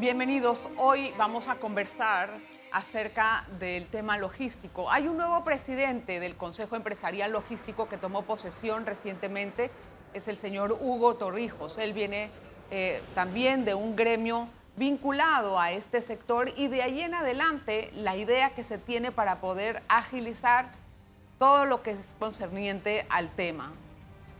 Bienvenidos. Hoy vamos a conversar acerca del tema logístico. Hay un nuevo presidente del Consejo Empresarial Logístico que tomó posesión recientemente, es el señor Hugo Torrijos. Él viene eh, también de un gremio vinculado a este sector y de ahí en adelante la idea que se tiene para poder agilizar todo lo que es concerniente al tema.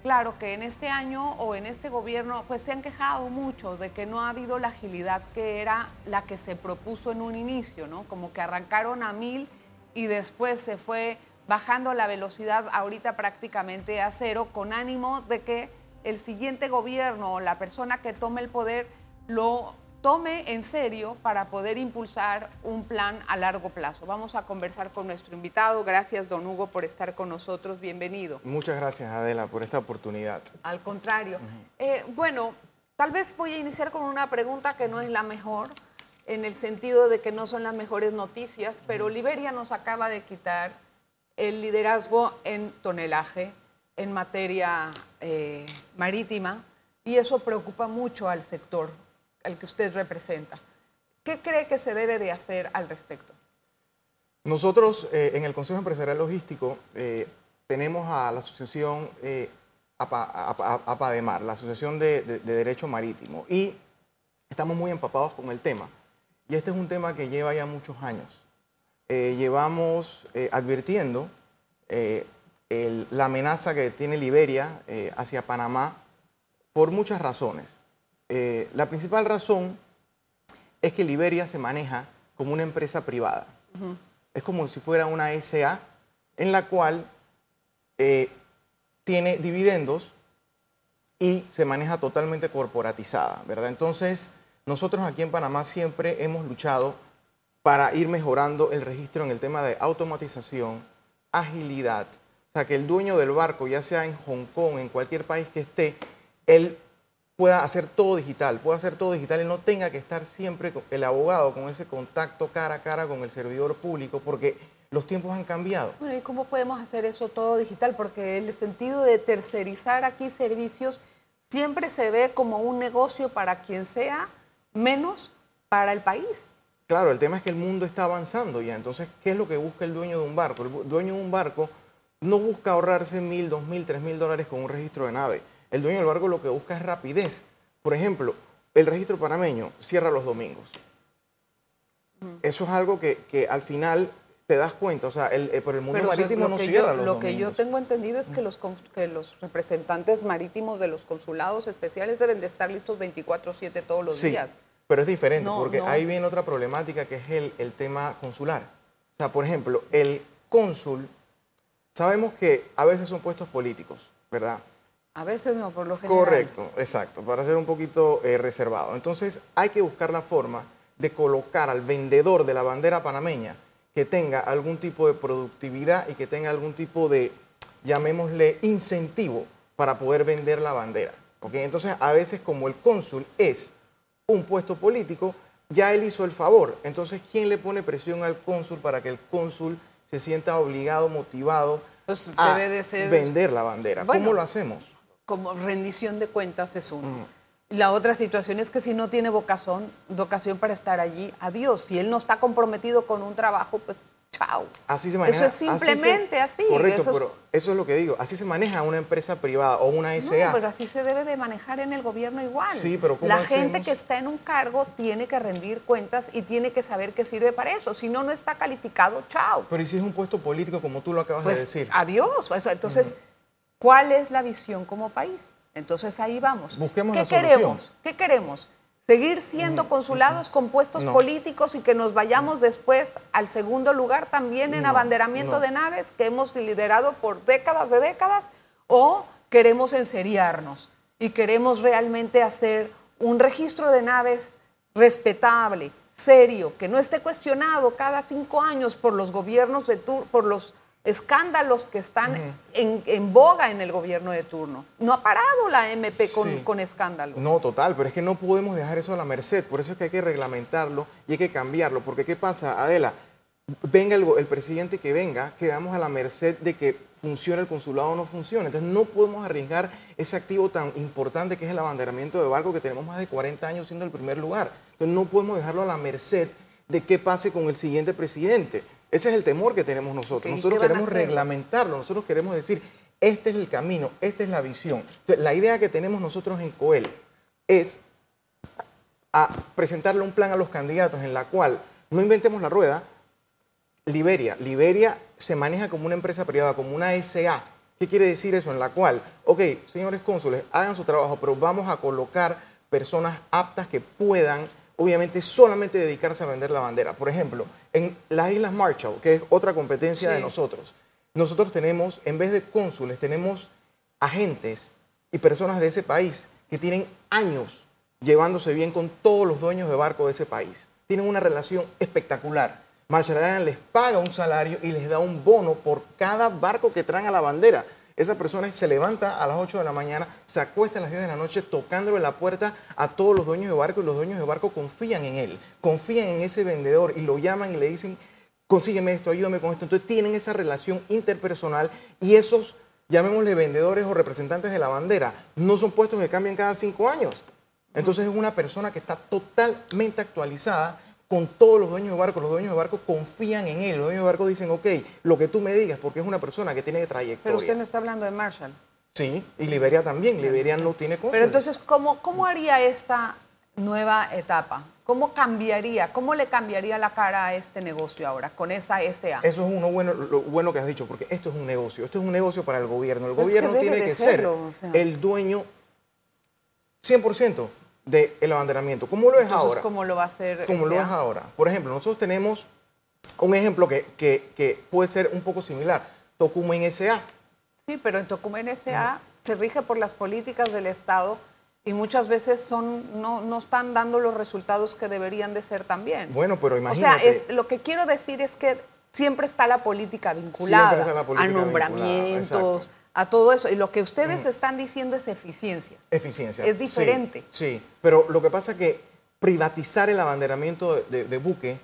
Claro que en este año o en este gobierno pues se han quejado mucho de que no ha habido la agilidad que era la que se propuso en un inicio, ¿no? Como que arrancaron a mil y después se fue bajando la velocidad ahorita prácticamente a cero con ánimo de que el siguiente gobierno o la persona que tome el poder lo tome en serio para poder impulsar un plan a largo plazo. Vamos a conversar con nuestro invitado. Gracias, don Hugo, por estar con nosotros. Bienvenido. Muchas gracias, Adela, por esta oportunidad. Al contrario. Eh, bueno, tal vez voy a iniciar con una pregunta que no es la mejor, en el sentido de que no son las mejores noticias, pero Liberia nos acaba de quitar el liderazgo en tonelaje, en materia eh, marítima, y eso preocupa mucho al sector el que usted representa. ¿Qué cree que se debe de hacer al respecto? Nosotros eh, en el Consejo Empresarial Logístico eh, tenemos a la asociación eh, APADEMAR, la Asociación de, Derecho Marítimo, y estamos muy empapados con el tema. Y este es un tema que lleva ya muchos años. llevamos advirtiendo la amenaza que tiene Liberia hacia Panamá por muchas razones. Eh, la principal razón es que Liberia se maneja como una empresa privada. Es como si fuera una SA en la cual eh, tiene dividendos y se maneja totalmente corporatizada, ¿verdad? Entonces, nosotros aquí en Panamá siempre hemos luchado para ir mejorando el registro en el tema de automatización, agilidad. O sea, que el dueño del barco, ya sea en Hong Kong, en cualquier país que esté, él pueda hacer todo digital, pueda hacer todo digital y no tenga que estar siempre el abogado con ese contacto cara a cara con el servidor público, porque los tiempos han cambiado. Bueno, ¿y cómo podemos hacer eso todo digital? Porque el sentido de tercerizar aquí servicios siempre se ve como un negocio para quien sea, menos para el país. Claro, el tema es que el mundo está avanzando ya. Entonces, ¿qué es lo que busca el dueño de un barco? El dueño de un barco no busca ahorrarse mil, dos mil, tres mil dólares con un registro de nave el dueño del barco lo que busca es rapidez. Por ejemplo, el registro panameño cierra los domingos. Eso es algo que, al final te das cuenta, o sea, el, por el mundo marítimo no cierra los domingos. Lo que yo tengo entendido es que los, que los representantes marítimos de los consulados especiales deben de estar listos 24/7 todos los sí, días. Pero es diferente, porque ahí viene otra problemática que es el, el tema consular. O sea, por ejemplo, el cónsul, sabemos que a veces son puestos políticos, ¿verdad? A veces no, por lo general. Correcto, exacto, para ser un poquito eh, reservado. Entonces hay que buscar la forma de colocar al vendedor de la bandera panameña que tenga algún tipo de productividad y que tenga algún tipo de, llamémosle, incentivo para poder vender la bandera. ¿okay? Entonces a veces como el cónsul es un puesto político, ya él hizo el favor. Entonces, ¿quién le pone presión al cónsul para que el cónsul se sienta obligado, motivado pues a vender la bandera? ¿Cómo lo hacemos? Como rendición de cuentas es uno. La otra situación es que si no tiene vocación, vocación para estar allí, adiós. Si él no está comprometido con un trabajo, pues chao. Así se maneja. Eso es simplemente así. Correcto, pero eso es lo que digo. Así se maneja una empresa privada o una SA. No, pero así se debe de manejar en el gobierno igual. Sí, pero ¿cómo La gente que está en un cargo tiene que rendir cuentas y tiene que saber que sirve para eso. Si no, no está calificado, chao. Pero ¿y si es un puesto político como tú lo acabas de pues, decir? Adiós. Entonces... ¿Cuál es la visión como país? Entonces ahí vamos. Busquemos ¿Qué queremos? ¿Qué queremos? ¿Seguir siendo mm, consulados con puestos políticos y que nos vayamos después al segundo lugar también en abanderamiento de naves que hemos liderado por décadas de décadas? ¿O queremos enseriarnos y queremos realmente hacer un registro de naves respetable, serio, que no esté cuestionado cada cinco años por los gobiernos de por los escándalos que están en, boga en el gobierno de turno. No ha parado la MP con, escándalos. No, total, pero es que no podemos dejar eso a la merced. Por eso es que hay que reglamentarlo y hay que cambiarlo. Porque ¿qué pasa, Adela? Venga el, presidente que venga, quedamos a la merced de que funciona el consulado o no funciona. Entonces no podemos arriesgar ese activo tan importante que es el abanderamiento de barco que tenemos más de 40 años siendo el primer lugar. Entonces no podemos dejarlo a la merced de qué pase con el siguiente presidente. Ese es el temor que tenemos nosotros. Nosotros queremos reglamentarlo, nosotros queremos decir, este es el camino, esta es la visión. Entonces, la idea que tenemos nosotros en COEL es a presentarle un plan a los candidatos en la cual no inventemos la rueda. Liberia, Liberia se maneja como una empresa privada, como una SA. ¿Qué quiere decir eso? En la cual, ok, señores cónsules, hagan su trabajo, pero vamos a colocar personas aptas que puedan, obviamente, solamente dedicarse a vender la bandera. Por ejemplo, en las Islas Marshall, que es otra competencia de nosotros, nosotros tenemos, en vez de cónsules, tenemos agentes y personas de ese país que tienen años llevándose bien con todos los dueños de barco de ese país. Tienen una relación espectacular. Marshall Islands les paga un salario y les da un bono por cada barco que traen a la bandera. Esa persona se levanta a las 8 de la mañana, se acuesta a las 10 de la noche tocándole la puerta a todos los dueños de barco y los dueños de barco confían en él, confían en ese vendedor y lo llaman y le dicen, consígueme esto, ayúdame con esto. Entonces tienen esa relación interpersonal y esos, llamémosle vendedores o representantes de la bandera, no son puestos que cambian cada cinco años. Entonces es una persona que está totalmente actualizada con todos los dueños de barco. Los dueños de barco confían en él. Los dueños de barco dicen, ok, lo que tú me digas, porque es una persona que tiene trayectoria. Pero usted no está hablando de Marshall. Sí, y Liberia también. Liberia no tiene. Pero entonces, ¿cómo, ¿cómo haría esta nueva etapa? ¿Cómo cambiaría, cómo le cambiaría la cara a este negocio ahora con esa SA? Eso es uno bueno, lo bueno que has dicho, porque esto es un negocio, esto es un negocio para el gobierno. El gobierno tiene que ser el dueño 100% del abanderamiento. ¿Cómo lo es ahora? ¿Cómo lo va a hacer? ¿Cómo lo es ahora? Por ejemplo, nosotros tenemos un ejemplo que, que, puede ser un poco similar. Tocumen SA. Sí, pero en Tocumen SA se rige por las políticas del Estado y muchas veces son, no, no, están dando los resultados que deberían de ser también. Bueno, pero imagínate. O sea, lo que quiero decir es que siempre está la política vinculada a nombramientos, a todo eso. Y lo que ustedes están diciendo es eficiencia. Eficiencia. Es diferente. Sí, pero lo que pasa es que privatizar el abanderamiento de, buque...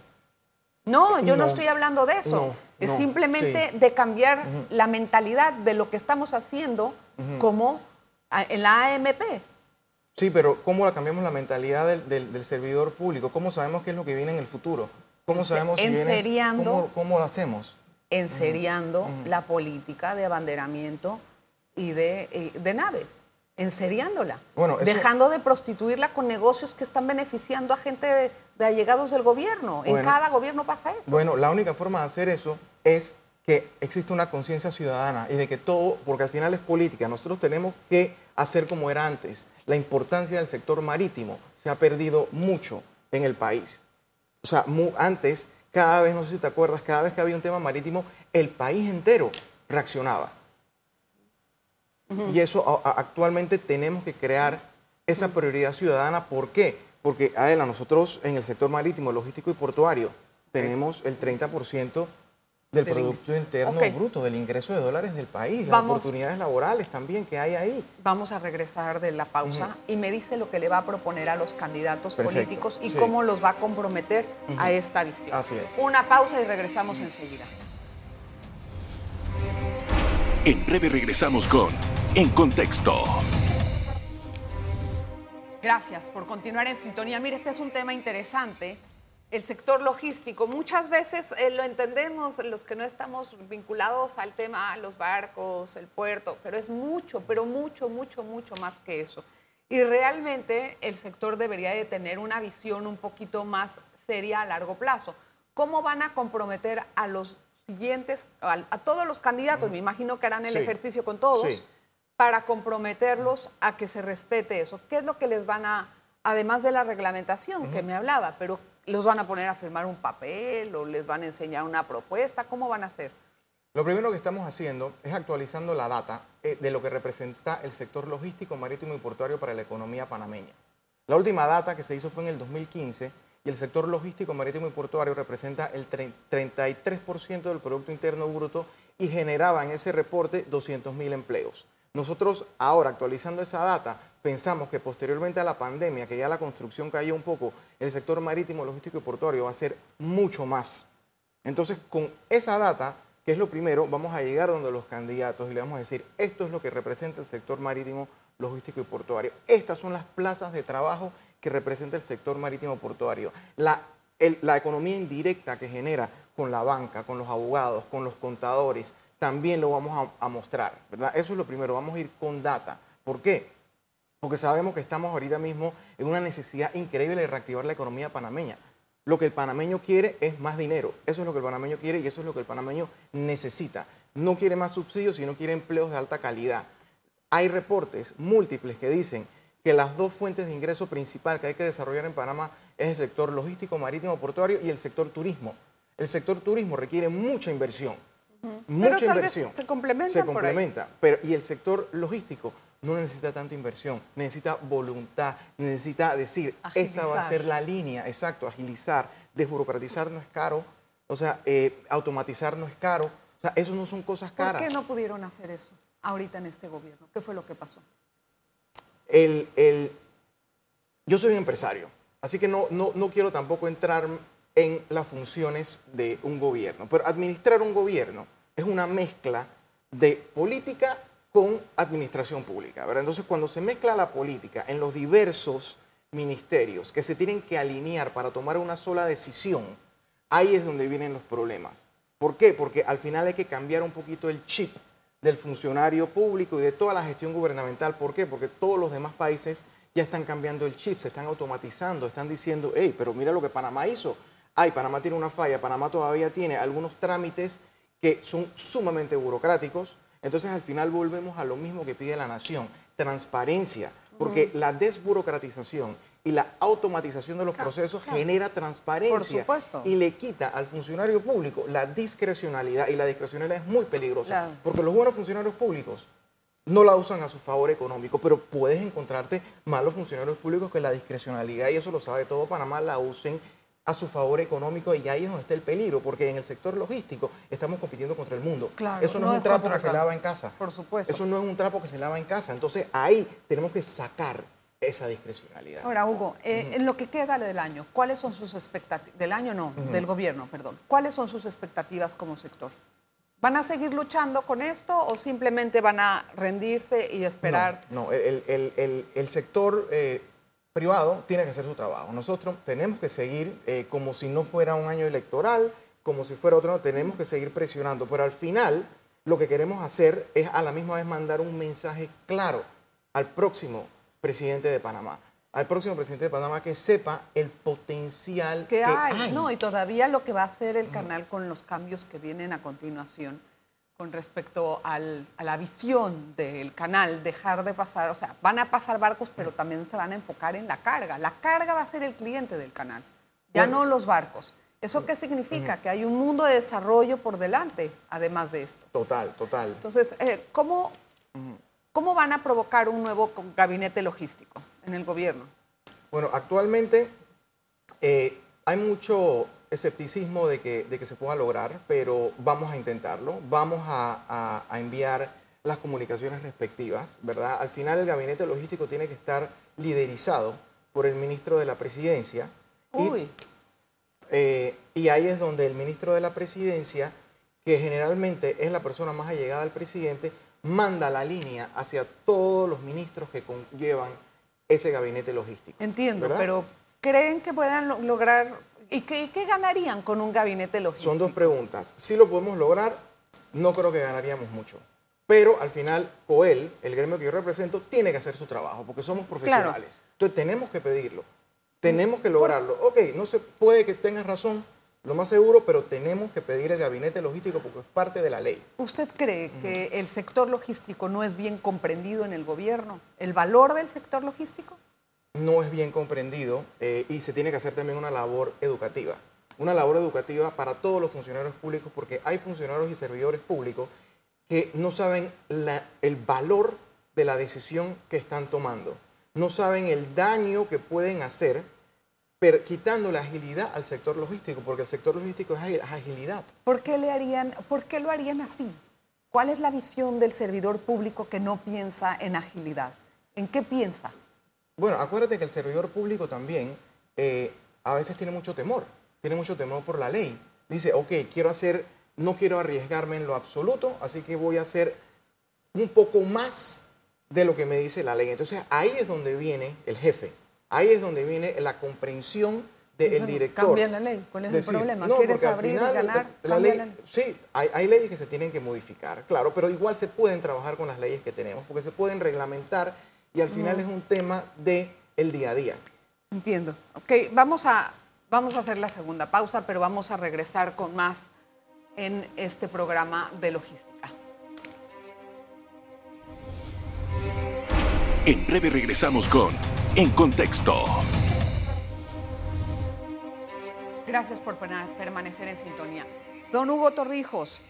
No, yo no, estoy hablando de eso. es simplemente de cambiar la mentalidad de lo que estamos haciendo como en la AMP. Sí, pero ¿cómo la cambiamos la mentalidad del, servidor público? ¿Cómo sabemos qué es lo que viene en el futuro? ¿Cómo sabemos si viene, cómo, lo hacemos? Enseriando la política de abanderamiento y de, de naves. Enseriándola. Bueno, Dejando de prostituirla con negocios que están beneficiando a gente de, allegados del gobierno. en cada gobierno pasa eso. Bueno, la única forma de hacer eso es que existe una conciencia ciudadana y de que todo, porque al final es política, nosotros tenemos que hacer como era antes. La importancia del sector marítimo se ha perdido mucho en el país. O sea, antes, cada vez, no sé si te acuerdas, cada vez que había un tema marítimo, el país entero reaccionaba. Y eso actualmente tenemos que crear esa prioridad ciudadana. ¿Por qué? Porque, Adela, nosotros en el sector marítimo, logístico y portuario tenemos el 30% del, Producto Interno Bruto, del ingreso de dólares del país, las oportunidades laborales también que hay ahí. Vamos a regresar de la pausa y me dice lo que le va a proponer a los candidatos políticos y cómo los va a comprometer a esta visión. Así es. Una pausa y regresamos enseguida. En breve regresamos con En Contexto. Gracias por continuar en sintonía. Mire, este es un tema interesante el sector logístico. Muchas veces eh, lo entendemos los que no estamos vinculados al tema, los barcos, el puerto, pero es mucho, pero mucho, mucho, mucho más que eso. Y realmente el sector debería de tener una visión un poquito más seria a largo plazo. ¿Cómo van a comprometer a los siguientes, a, todos los candidatos? Me imagino que harán el ejercicio con todos. Para comprometerlos a que se respete eso. ¿Qué es lo que les van a, además de la reglamentación que me hablaba, pero ¿Los van a poner a firmar un papel o les van a enseñar una propuesta? ¿Cómo van a hacer? Lo primero que estamos haciendo es actualizando la data eh, de lo que representa el sector logístico, marítimo y portuario para la economía panameña. La última data que se hizo fue en el 2015 y el sector logístico, marítimo y portuario representa el 33% del Producto Interno Bruto y generaba en ese reporte 200.000 empleos. Nosotros ahora, actualizando esa data, pensamos que posteriormente a la pandemia, que ya la construcción cayó un poco, el sector marítimo, logístico y portuario va a ser mucho más. Entonces, con esa data, ¿Qué es lo primero? Vamos a llegar donde los candidatos y le vamos a decir, esto es lo que representa el sector marítimo, logístico y portuario. Estas son las plazas de trabajo que representa el sector marítimo portuario. La, la economía indirecta que genera con la banca, con los abogados, con los contadores, también lo vamos a, mostrar, ¿verdad? Eso es lo primero, vamos a ir con data. ¿Por qué? Porque sabemos que estamos ahorita mismo en una necesidad increíble de reactivar la economía panameña. Lo que el panameño quiere es más dinero. Eso es lo que el panameño quiere y eso es lo que el panameño necesita. No quiere más subsidios, sino quiere empleos de alta calidad. Hay reportes múltiples que dicen que las dos fuentes de ingreso principal que hay que desarrollar en Panamá es el sector logístico, marítimo, portuario y el sector turismo. El sector turismo requiere mucha inversión. Mucha inversión. se complementa. Se complementa. Pero, y el sector logístico no necesita tanta inversión, necesita voluntad, necesita decir, esta va a ser la línea, exacto, agilizar, desburocratizar no es caro, o sea, eh, automatizar no es caro, o sea, eso no son cosas caras. ¿Por qué no pudieron hacer eso ahorita en este gobierno? ¿Qué fue lo que pasó? El, el, yo soy un empresario, así que no, no, no quiero tampoco entrar en las funciones de un gobierno, pero administrar un gobierno es una mezcla de política con administración pública. Entonces, cuando se mezcla la política en los diversos ministerios que se tienen que alinear para tomar una sola decisión, ahí es donde vienen los problemas. ¿Por qué? Porque al final hay que cambiar un poquito el chip del funcionario público y de toda la gestión gubernamental. ¿Por qué? Porque todos los demás países ya están cambiando el chip, se están automatizando, están diciendo, hey, pero mira lo que Panamá hizo. Ay, Panamá tiene una falla, Panamá todavía tiene algunos trámites que son sumamente burocráticos, entonces al final volvemos a lo mismo que pide la nación, transparencia, porque la desburocratización y la automatización de los procesos genera transparencia y le quita al funcionario público la discrecionalidad y la discrecionalidad es muy peligrosa, porque los buenos funcionarios públicos no la usan a su favor económico, pero puedes encontrarte malos funcionarios públicos que la discrecionalidad, y eso lo sabe todo Panamá, la usen a su favor económico y ahí es donde está el peligro, porque en el sector logístico estamos compitiendo contra el mundo. Eso no, es un trapo que se lava en casa. Por supuesto. Eso no es un trapo que se lava en casa. Entonces ahí tenemos que sacar esa discrecionalidad. Ahora, Hugo, eh, en lo que queda del año, ¿cuáles son sus expectativas? Del año no, del gobierno, perdón. ¿Cuáles son sus expectativas como sector? ¿Van a seguir luchando con esto o simplemente van a rendirse y esperar? No, el, sector... Eh, privado tiene que hacer su trabajo. Nosotros tenemos que seguir eh, como si no fuera un año electoral, como si fuera otro, tenemos que seguir presionando. Pero al final lo que queremos hacer es a la misma vez mandar un mensaje claro al próximo presidente de Panamá. Al próximo presidente de Panamá que sepa el potencial que, hay. No, y todavía lo que va a hacer el canal con los cambios que vienen a continuación con respecto a la visión del canal, dejar de pasar, o sea, van a pasar barcos, pero también se van a enfocar en la carga. La carga va a ser el cliente del canal, ya no los barcos. ¿Eso qué significa? Que hay un mundo de desarrollo por delante, además de esto. Total, total. Entonces, eh, ¿cómo, ¿cómo van a provocar un nuevo gabinete logístico en el gobierno? Bueno, actualmente eh, hay mucho escepticismo de que, de que se pueda lograr, pero vamos a intentarlo, vamos a, enviar las comunicaciones respectivas, ¿verdad? Al final el gabinete logístico tiene que estar liderizado por el ministro de la presidencia. Y, eh, y ahí es donde el ministro de la presidencia, que generalmente es la persona más allegada al presidente, manda la línea hacia todos los ministros que conllevan ese gabinete logístico. Entiendo, pero ¿creen que puedan lograr ¿Y qué, ganarían con un gabinete logístico? Son dos preguntas. Si lo podemos lograr, no creo que ganaríamos mucho. Pero al final, COEL, el gremio que yo represento, tiene que hacer su trabajo, porque somos profesionales. Entonces tenemos que pedirlo, tenemos que lograrlo. Ok, no se puede que tengas razón, lo más seguro, pero tenemos que pedir el gabinete logístico porque es parte de la ley. ¿Usted cree que el sector logístico no es bien comprendido en el gobierno? ¿El valor del sector logístico? No es bien comprendido eh, y se tiene que hacer también una labor educativa. Una labor educativa para todos los funcionarios públicos porque hay funcionarios y servidores públicos que no saben el valor de la decisión que están tomando. No saben el daño que pueden hacer quitando la agilidad al sector logístico, porque el sector logístico es agilidad. ¿Por qué, le harían, ¿Por qué lo harían así? ¿Cuál es la visión del servidor público que no piensa en agilidad? ¿En qué piensa? Bueno, acuérdate que el servidor público también eh, a veces tiene mucho temor, tiene mucho temor por la ley. Dice, ok, quiero hacer no quiero arriesgarme en lo absoluto, así que voy a hacer un poco más de lo que me dice la ley. Entonces ahí es donde viene el jefe, ahí es donde viene la comprensión del director. Cambia la ley, ¿cuál es el problema? ¿Quieres abrir y ganar? La ley, Sí, hay, hay, leyes que se tienen que modificar, claro, pero igual se pueden trabajar con las leyes que tenemos, porque se pueden reglamentar y al final es un tema de el día a día. Entiendo. Ok, vamos a, vamos a hacer la segunda pausa, pero vamos a regresar con más en este programa de logística. En breve regresamos con En Contexto. Gracias por permanecer en sintonía. Don Hugo Torrijos,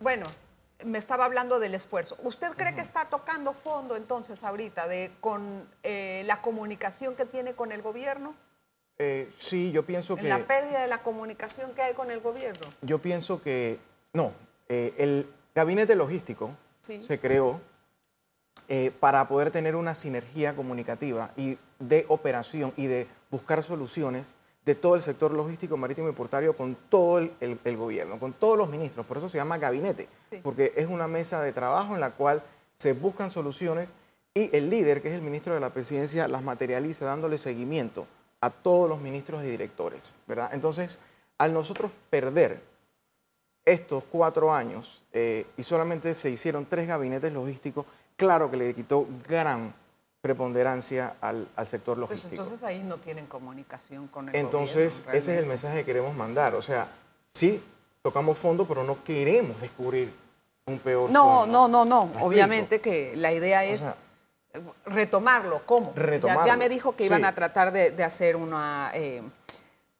bueno, me estaba hablando del esfuerzo. ¿Usted cree que está tocando fondo entonces ahorita de con eh, la comunicación que tiene con el gobierno? Eh, sí, yo pienso que... La pérdida de la comunicación que hay con el gobierno. Yo pienso que, no, eh, el gabinete logístico se creó para poder tener una sinergia comunicativa y de operación y de buscar soluciones de todo el sector logístico, marítimo y portario con todo el, gobierno, con todos los ministros. Por eso se llama gabinete, porque es una mesa de trabajo en la cual se buscan soluciones y el líder, que es el ministro de la presidencia, las materializa dándole seguimiento a todos los ministros y directores, ¿verdad? Entonces, al nosotros perder estos cuatro años eh, y solamente se hicieron tres gabinetes logísticos, claro que le quitó gran preponderancia al, sector pues logístico. entonces ahí no tienen comunicación con el Entonces, ese es el mensaje que queremos mandar. O sea, sí, tocamos fondo, pero no queremos descubrir un peor No, no, no, no. Obviamente que la idea es retomarlo. ¿Cómo? Retomarlo. Ya, me dijo que iban a tratar de, hacer una... Eh,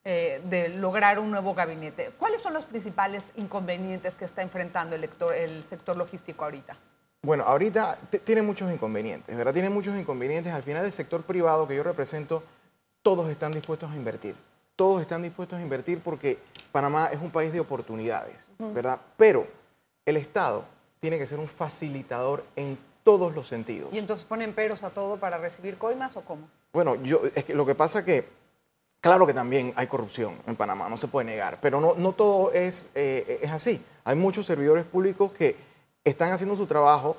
eh, de lograr un nuevo gabinete. ¿Cuáles son los principales inconvenientes que está enfrentando el, el sector logístico ahorita? Bueno, ahorita tiene muchos inconvenientes, ¿verdad? Tiene muchos inconvenientes. Al final, el sector privado que yo represento, todos están dispuestos a invertir. Todos están dispuestos a invertir porque Panamá es un país de oportunidades, ¿verdad? Pero el Estado tiene que ser un facilitador en todos los sentidos. ¿Y entonces ponen peros a todo para recibir coimas o cómo? Bueno, yo, es que lo que pasa que, claro que también hay corrupción en Panamá, no se puede negar, pero no, no todo es, eh, es así. Hay muchos servidores públicos que están haciendo su trabajo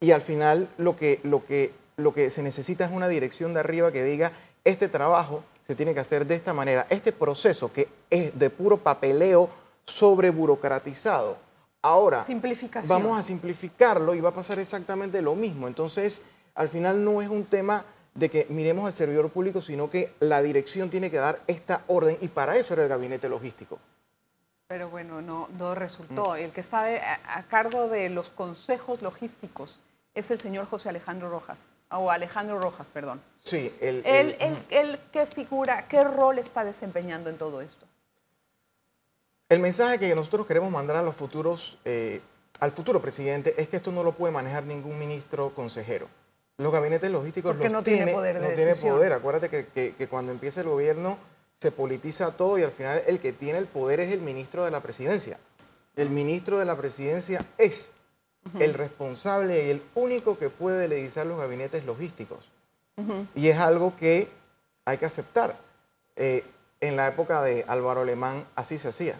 y al final lo que, lo que, lo que se necesita es una dirección de arriba que diga, este trabajo se tiene que hacer de esta manera, este proceso que es de puro papeleo sobreburocratizado. Ahora vamos a simplificarlo y va a pasar exactamente lo mismo. Entonces, al final no es un tema de que miremos al servidor público, sino que la dirección tiene que dar esta orden y para eso era el gabinete logístico. Pero bueno, no, no resultó. Mm. El que está a, cargo de los consejos logísticos es el señor José Alejandro Rojas, o Alejandro Rojas, perdón. Sí, el, el, ¿qué figura, qué rol está desempeñando en todo esto? El mensaje que nosotros queremos mandar a los futuros, eh, al futuro presidente es que esto no lo puede manejar ningún ministro consejero. Los gabinetes logísticos Porque no tiene, poder de no tiene poder. Acuérdate que, que cuando empieza el gobierno se politiza todo y al final el que tiene el poder es el ministro de la presidencia. El ministro de la presidencia es el responsable y el único que puede legislar los gabinetes logísticos. Y es algo que hay que aceptar. Eh, en la época de Álvaro Alemán así se hacía.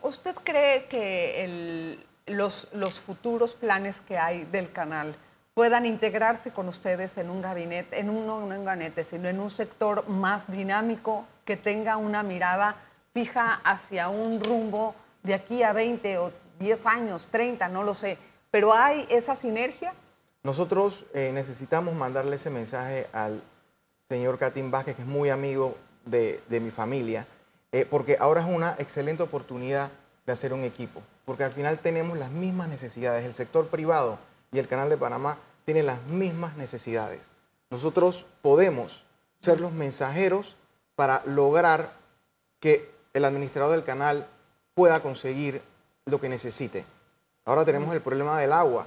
¿Usted cree que los, los futuros planes que hay del canal puedan integrarse con ustedes en un gabinete, en un, no en un gabinete, sino en un sector más dinámico, que tenga una mirada fija hacia un rumbo de aquí a 20 o 10 años, 30, no lo sé. Pero hay esa sinergia. Nosotros eh, necesitamos mandarle ese mensaje al señor Catín Vázquez, que es muy amigo de, mi familia, eh, porque ahora es una excelente oportunidad de hacer un equipo, porque al final tenemos las mismas necesidades. El sector privado y el Canal de Panamá tienen las mismas necesidades. Nosotros podemos ser los mensajeros para lograr que el administrador del canal pueda conseguir lo que necesite. Ahora tenemos el problema del agua.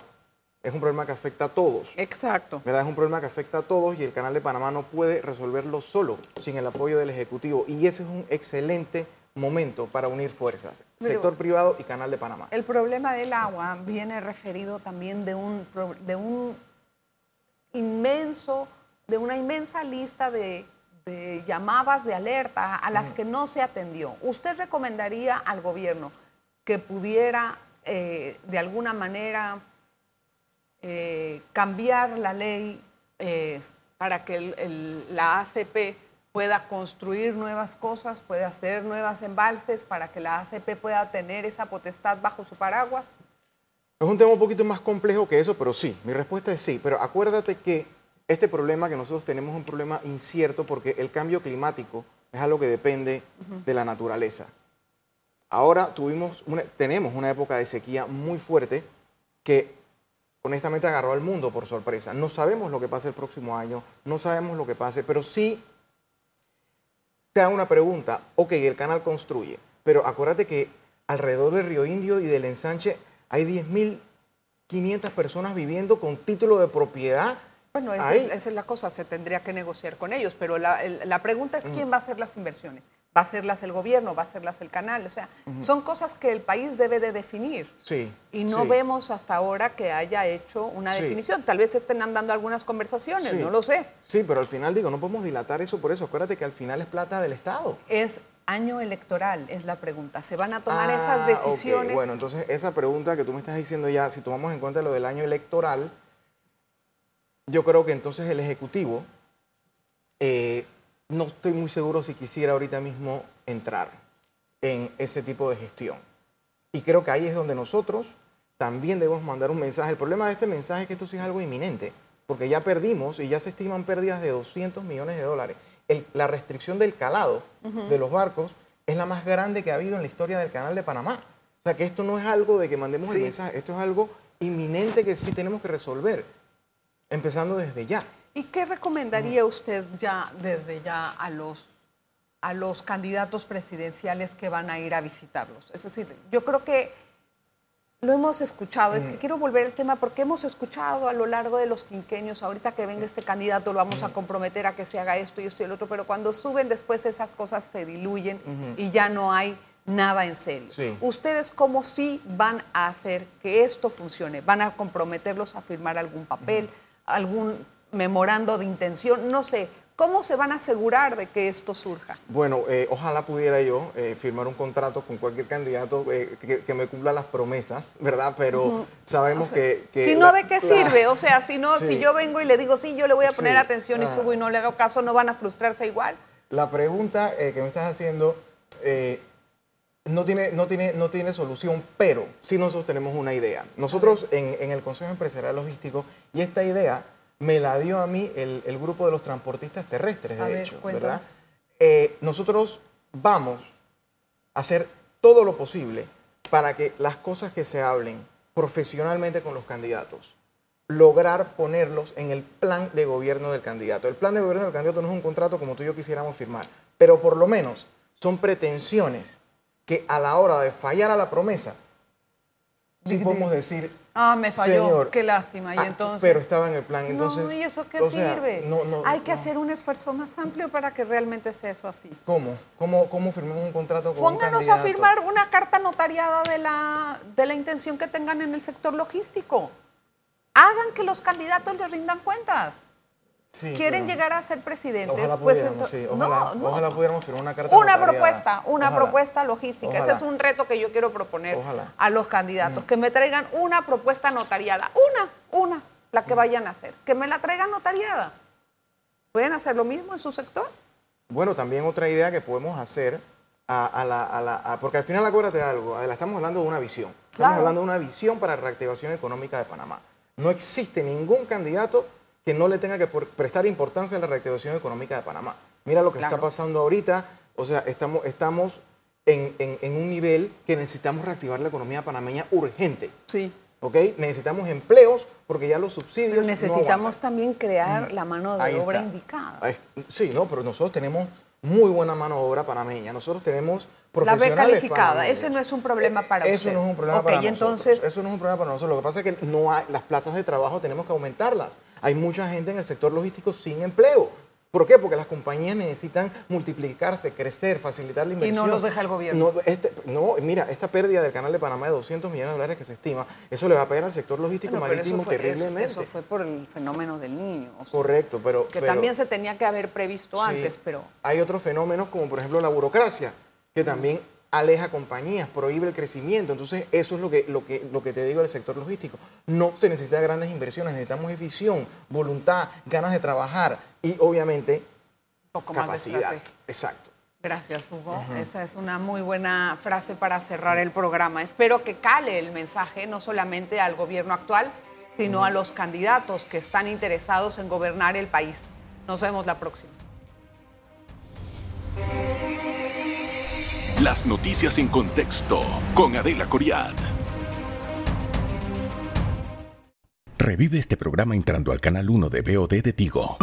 Es un problema que afecta a todos. Exacto. ¿verdad? Es un problema que afecta a todos y el canal de Panamá no puede resolverlo solo, sin el apoyo del Ejecutivo. Y ese es un excelente momento para unir fuerzas, sector privado y Canal de Panamá. El problema del agua viene referido también de un, de un inmenso, de una inmensa lista de, llamadas de alerta a las que no se atendió. ¿Usted recomendaría al gobierno que pudiera eh, de alguna manera eh, cambiar la ley eh, para que el- el- la ACP pueda construir nuevas cosas, pueda hacer nuevas embalses, para que la ACP pueda tener esa potestad bajo su paraguas? Es un tema un poquito más complejo que eso, pero sí, mi respuesta es sí. Pero acuérdate que este problema que nosotros tenemos es un problema incierto porque el cambio climático es algo que depende de la naturaleza. Ahora tuvimos una- tenemos una época de sequía muy fuerte que honestamente agarró al mundo por sorpresa. No sabemos lo que pase el próximo año, no sabemos lo que pase, pero sí te hago una pregunta. Ok, el canal construye, pero acuérdate que alrededor del Río Indio y del ensanche hay 10.500 personas viviendo con título de propiedad. Bueno, esa es, esa es la cosa, se tendría que negociar con ellos, pero la, el- la pregunta es quién va a hacer las inversiones. ¿Va a hacerlas el gobierno? ¿Va a hacerlas el canal? O sea, son cosas que el país debe de definir. Sí. Y no sí. vemos hasta ahora que haya hecho una Sí. definición. Tal vez estén andando algunas conversaciones, Sí. no lo sé. Sí, pero al final digo, no podemos dilatar eso por eso. Acuérdate que al final es plata del Estado. Es año electoral, es la pregunta. ¿Se van a tomar Ah, esas decisiones? Bueno, entonces esa pregunta que tú me estás diciendo ya, si tomamos en cuenta lo del año electoral, yo creo que entonces el Ejecutivo, eh, no estoy muy seguro si quisiera ahorita mismo entrar en ese tipo de gestión. Y creo que ahí es donde nosotros también debemos mandar un mensaje. El problema de este mensaje es que esto sí es algo inminente, porque ya perdimos y ya se estiman pérdidas de 200 millones de dólares. El- la restricción del calado de los barcos es la más grande que ha habido en la historia del canal de Panamá. O sea que esto no es algo de que mandemos el Sí. mensaje, esto es algo inminente que sí tenemos que resolver, empezando desde ya. ¿Y qué recomendaría usted ya desde ya a los a los candidatos presidenciales que van a ir a visitarlos? Es decir, yo creo que lo hemos escuchado, es que quiero volver al tema porque hemos escuchado a lo largo de los quinquenios, ahorita que venga este candidato lo vamos a comprometer a que se haga esto y esto y el otro, pero cuando suben después esas cosas se diluyen y ya no hay nada en serio. Sí. ¿Ustedes cómo sí van a hacer que esto funcione? ¿Van a comprometerlos a firmar algún papel, algún memorando de intención? No sé. ¿Cómo se van a asegurar de que esto surja? Bueno, eh, ojalá pudiera yo eh, firmar un contrato con cualquier candidato eh, que, que me cumpla las promesas, ¿verdad? Pero sabemos que, que si no, la- ¿de qué la- sirve? O sea, si no, Sí. si yo vengo y le digo, sí, yo le voy a poner Sí. atención y Ah. subo y no le hago caso, ¿no van a frustrarse igual? La pregunta que me estás haciendo eh, no, tiene, no, tiene, no tiene solución, pero sí nosotros tenemos una idea. Nosotros en, en el Consejo Empresarial Logístico, y esta idea me la dio a mí el, el grupo de los transportistas terrestres, de A hecho. ¿verdad? Eh, nosotros vamos a hacer todo lo posible para que las cosas que se hablen profesionalmente con los candidatos, lograr ponerlos en el plan de gobierno del candidato. El plan de gobierno del candidato no es un contrato como tú y yo quisiéramos firmar, pero por lo menos son pretensiones que a la hora de fallar a la promesa, sí podemos decir, Ah, me falló. Señor, Qué lástima. Y ah, entonces. pero estaba en el plan, entonces... no, ¿y eso qué sea, sirve? no, no, Hay que hacer un esfuerzo más amplio para que realmente sea eso así. ¿Cómo? ¿Cómo, cómo firmamos un contrato con un Pónganos a candidato? firmar una carta notariada de la, de la intención que tengan en el sector logístico. Hagan que los candidatos les rindan cuentas. Sí, Quieren pero- llegar a ser presidentes. Ojalá pues pudiéramos, ento- sí, ojalá, no, no. ojalá pudiéramos firmar una carta Una propuesta, una Ojalá. propuesta logística. Ese es un reto que yo quiero proponer a los candidatos. Que me traigan una propuesta notariada. Una, una, la que vayan a hacer. Que me la traigan notariada. ¿Pueden hacer lo mismo en su sector? Bueno, también otra idea que podemos hacer, a, a la, a la- a- porque al final acuérdate de algo, Adela, estamos hablando de una visión. Estamos Claro. hablando de una visión para la reactivación económica de Panamá. No existe ningún candidato que no le tenga que prestar importancia a la reactivación económica de Panamá. Mira lo que Claro. está pasando ahorita, o sea, estamos, estamos en, en- en un nivel que necesitamos reactivar la economía panameña urgente. Sí. ¿ok? Necesitamos empleos porque ya los subsidios. Pero necesitamos también crear la mano de Ahí obra está. indicada. Sí, no, pero nosotros tenemos muy buena mano de obra panameña. Nosotros tenemos La profesionales B calificada, panameños. ese no es un problema para Eso ustedes. no es un problema para y nosotros. entonces- Eso no es un problema para nosotros. Lo que pasa es que no hay, las plazas de trabajo tenemos que aumentarlas. Hay mucha gente en el sector logístico sin empleo. ¿Por qué? Porque las compañías necesitan multiplicarse, crecer, facilitar la Y inversión. no los deja el gobierno. No, este- no, mira, esta pérdida del canal de Panamá de 200 millones de dólares que se estima, eso le va a pegar al sector logístico Bueno, marítimo eso fue, eso- terriblemente. Eso, fue por el fenómeno del niño. o sea, Correcto, pero... que pero- también se tenía que haber previsto Sí. antes, pero Hay otros fenómenos como por ejemplo la burocracia, que también aleja compañías, prohíbe el crecimiento. Entonces, eso es lo que, lo que, lo que te digo del sector logístico. No se necesita grandes inversiones, necesitamos visión, voluntad, ganas de trabajar y obviamente Poco capacidad. Exacto. Gracias, Hugo. Esa es una muy buena frase para cerrar el programa. Espero que cale el mensaje no solamente al gobierno actual, sino a los candidatos que están interesados en gobernar el país. Nos vemos la próxima. Las noticias en contexto con Adela Coriad. Revive este programa entrando al canal 1 de BOD de Tigo.